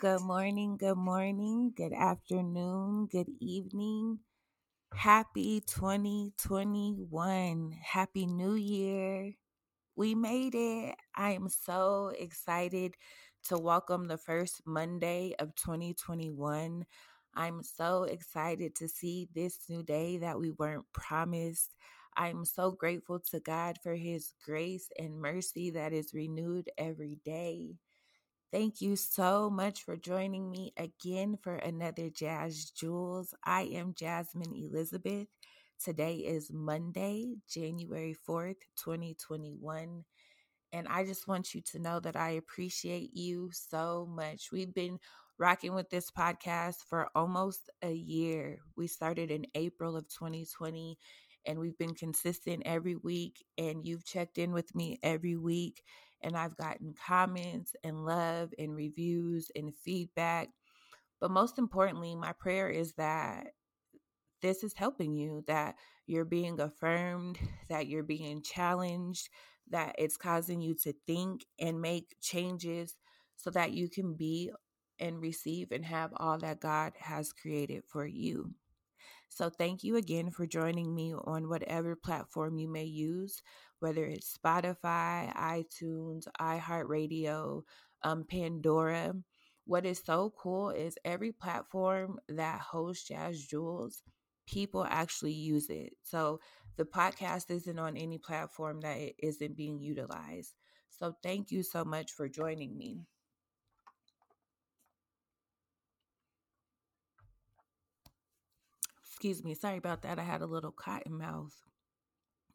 Good morning, good morning, good afternoon, good evening. Happy 2021. Happy New Year. We made it. I am so excited to welcome the first Monday of 2021. I'm so excited to see this new day that we weren't promised. I'm so grateful to God for his grace and mercy that is renewed every day. Thank you so much for joining me again for another Jazz Jewels. I am Jasmine Elizabeth. Today is Monday, January 4th, 2021. And I just want you to know that I appreciate you so much. We've been rocking with this podcast for almost a year. We started in April of 2020 and we've been consistent every week. And you've checked in with me every week. And I've gotten comments and love and reviews and feedback. But most importantly, my prayer is that this is helping you, that you're being affirmed, that you're being challenged, that it's causing you to think and make changes so that you can be and receive and have all that God has created for you. So, thank you again for joining me on whatever platform you may use, whether it's Spotify, iTunes, iHeartRadio, um, Pandora. What is so cool is every platform that hosts Jazz Jewels, people actually use it. So, the podcast isn't on any platform that it isn't being utilized. So, thank you so much for joining me. Excuse me, sorry about that. I had a little cotton mouth,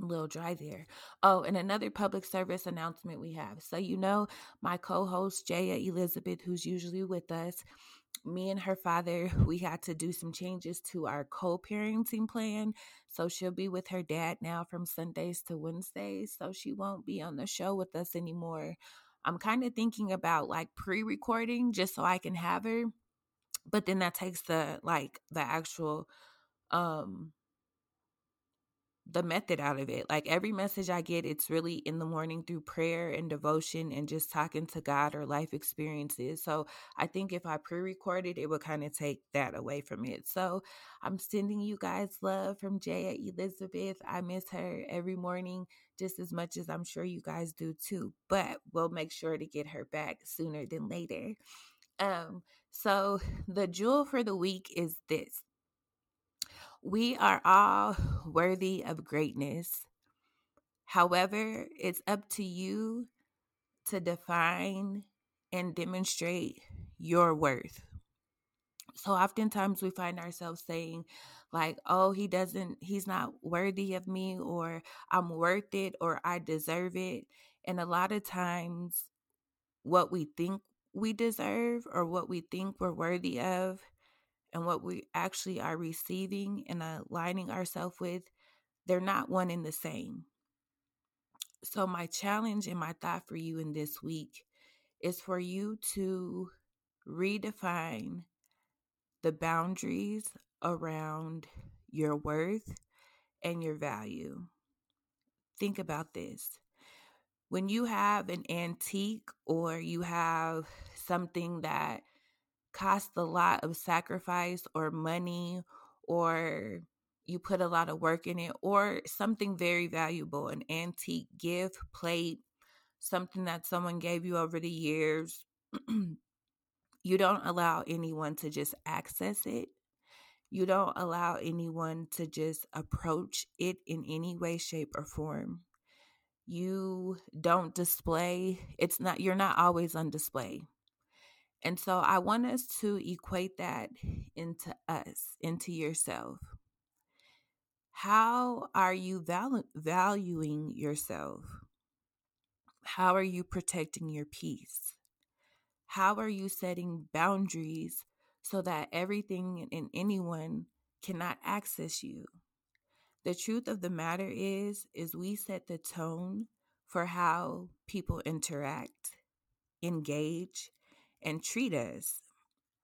little dry there. Oh, and another public service announcement we have. So, you know, my co host, Jaya Elizabeth, who's usually with us, me and her father, we had to do some changes to our co parenting plan. So she'll be with her dad now from Sundays to Wednesdays. So she won't be on the show with us anymore. I'm kind of thinking about like pre recording just so I can have her. But then that takes the like the actual um the method out of it. Like every message I get, it's really in the morning through prayer and devotion and just talking to God or life experiences. So I think if I pre recorded, it would kind of take that away from it. So I'm sending you guys love from Jaya Elizabeth. I miss her every morning just as much as I'm sure you guys do too. But we'll make sure to get her back sooner than later. Um, so the jewel for the week is this we are all worthy of greatness. However, it's up to you to define and demonstrate your worth. So oftentimes we find ourselves saying, like, oh, he doesn't, he's not worthy of me, or I'm worth it, or I deserve it. And a lot of times, what we think we deserve or what we think we're worthy of and what we actually are receiving and aligning ourselves with, they're not one and the same. So, my challenge and my thought for you in this week is for you to redefine the boundaries around your worth and your value. Think about this. When you have an antique or you have something that cost a lot of sacrifice or money or you put a lot of work in it or something very valuable an antique gift plate something that someone gave you over the years you don't allow anyone to just access it. You don't allow anyone to just approach it in any way shape or form. You don't display it's not you're not always on display and so I want us to equate that into us, into yourself. How are you val- valuing yourself? How are you protecting your peace? How are you setting boundaries so that everything and anyone cannot access you? The truth of the matter is is we set the tone for how people interact, engage, and treat us.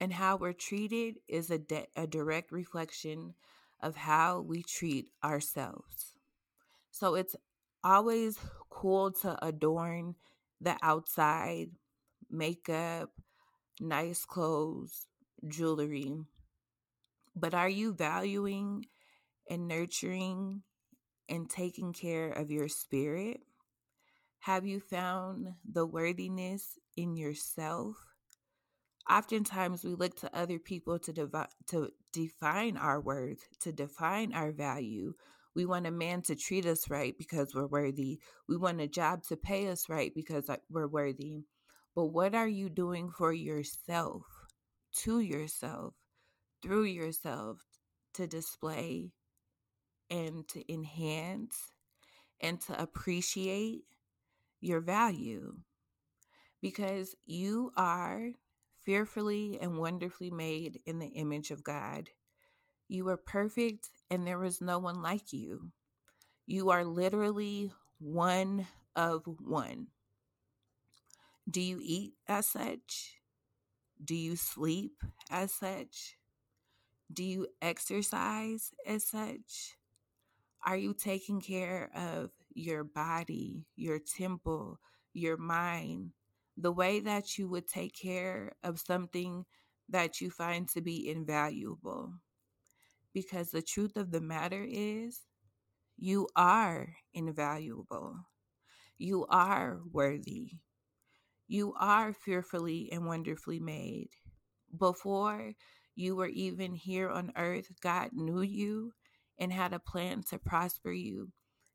And how we're treated is a, de- a direct reflection of how we treat ourselves. So it's always cool to adorn the outside makeup, nice clothes, jewelry. But are you valuing and nurturing and taking care of your spirit? Have you found the worthiness in yourself? Oftentimes, we look to other people to, devi- to define our worth, to define our value. We want a man to treat us right because we're worthy. We want a job to pay us right because we're worthy. But what are you doing for yourself, to yourself, through yourself to display and to enhance and to appreciate your value? Because you are fearfully and wonderfully made in the image of God. You are perfect, and there is no one like you. You are literally one of one. Do you eat as such? Do you sleep as such? Do you exercise as such? Are you taking care of your body, your temple, your mind, the way that you would take care of something that you find to be invaluable? Because the truth of the matter is, you are invaluable. You are worthy. You are fearfully and wonderfully made. Before you were even here on earth, God knew you and had a plan to prosper you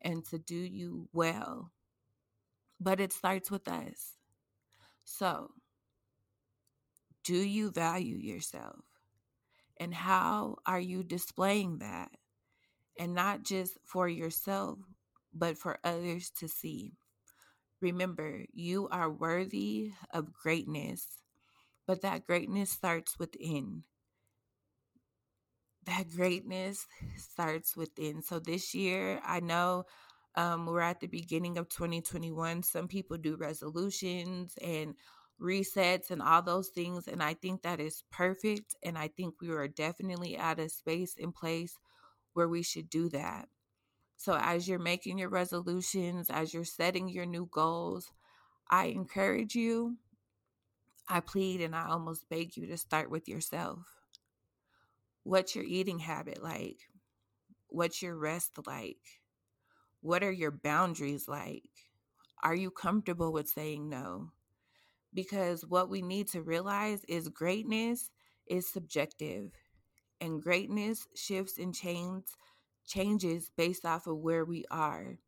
and to do you well. But it starts with us. So, do you value yourself? And how are you displaying that? And not just for yourself, but for others to see. Remember, you are worthy of greatness, but that greatness starts within that greatness starts within. So this year, I know um, we're at the beginning of 2021. Some people do resolutions and resets and all those things. And I think that is perfect. And I think we are definitely at a space and place where we should do that. So as you're making your resolutions, as you're setting your new goals, I encourage you, I plead, and I almost beg you to start with yourself what's your eating habit like? What's your rest like? What are your boundaries like? Are you comfortable with saying no? Because what we need to realize is greatness is subjective and greatness shifts and changes changes based off of where we are.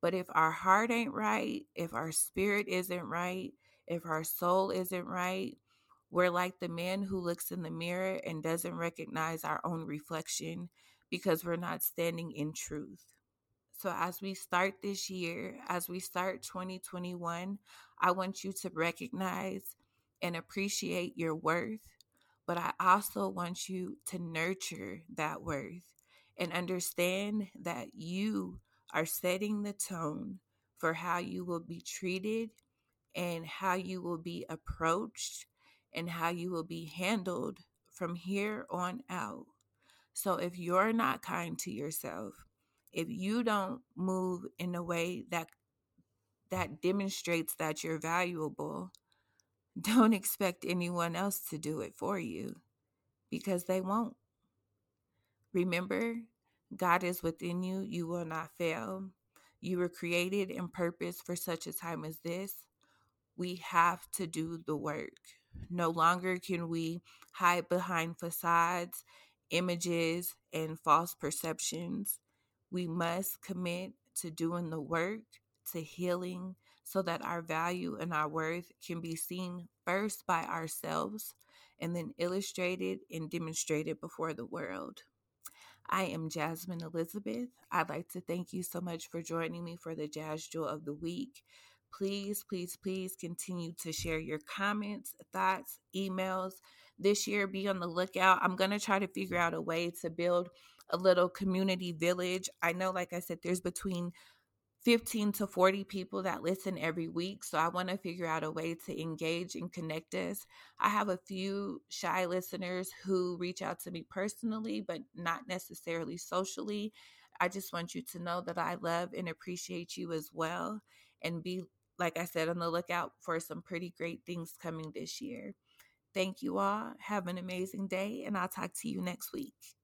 But if our heart ain't right, if our spirit isn't right, if our soul isn't right, we're like the man who looks in the mirror and doesn't recognize our own reflection because we're not standing in truth. So, as we start this year, as we start 2021, I want you to recognize and appreciate your worth, but I also want you to nurture that worth and understand that you are setting the tone for how you will be treated and how you will be approached and how you will be handled from here on out. So if you're not kind to yourself, if you don't move in a way that that demonstrates that you're valuable, don't expect anyone else to do it for you because they won't. Remember, God is within you, you will not fail. You were created and purposed for such a time as this. We have to do the work. No longer can we hide behind facades, images, and false perceptions. We must commit to doing the work, to healing, so that our value and our worth can be seen first by ourselves and then illustrated and demonstrated before the world. I am Jasmine Elizabeth. I'd like to thank you so much for joining me for the Jazz Jewel of the Week. Please, please, please continue to share your comments, thoughts, emails. This year, be on the lookout. I'm going to try to figure out a way to build a little community village. I know, like I said, there's between 15 to 40 people that listen every week. So I want to figure out a way to engage and connect us. I have a few shy listeners who reach out to me personally, but not necessarily socially. I just want you to know that I love and appreciate you as well and be like I said, on the lookout for some pretty great things coming this year. Thank you all. Have an amazing day, and I'll talk to you next week.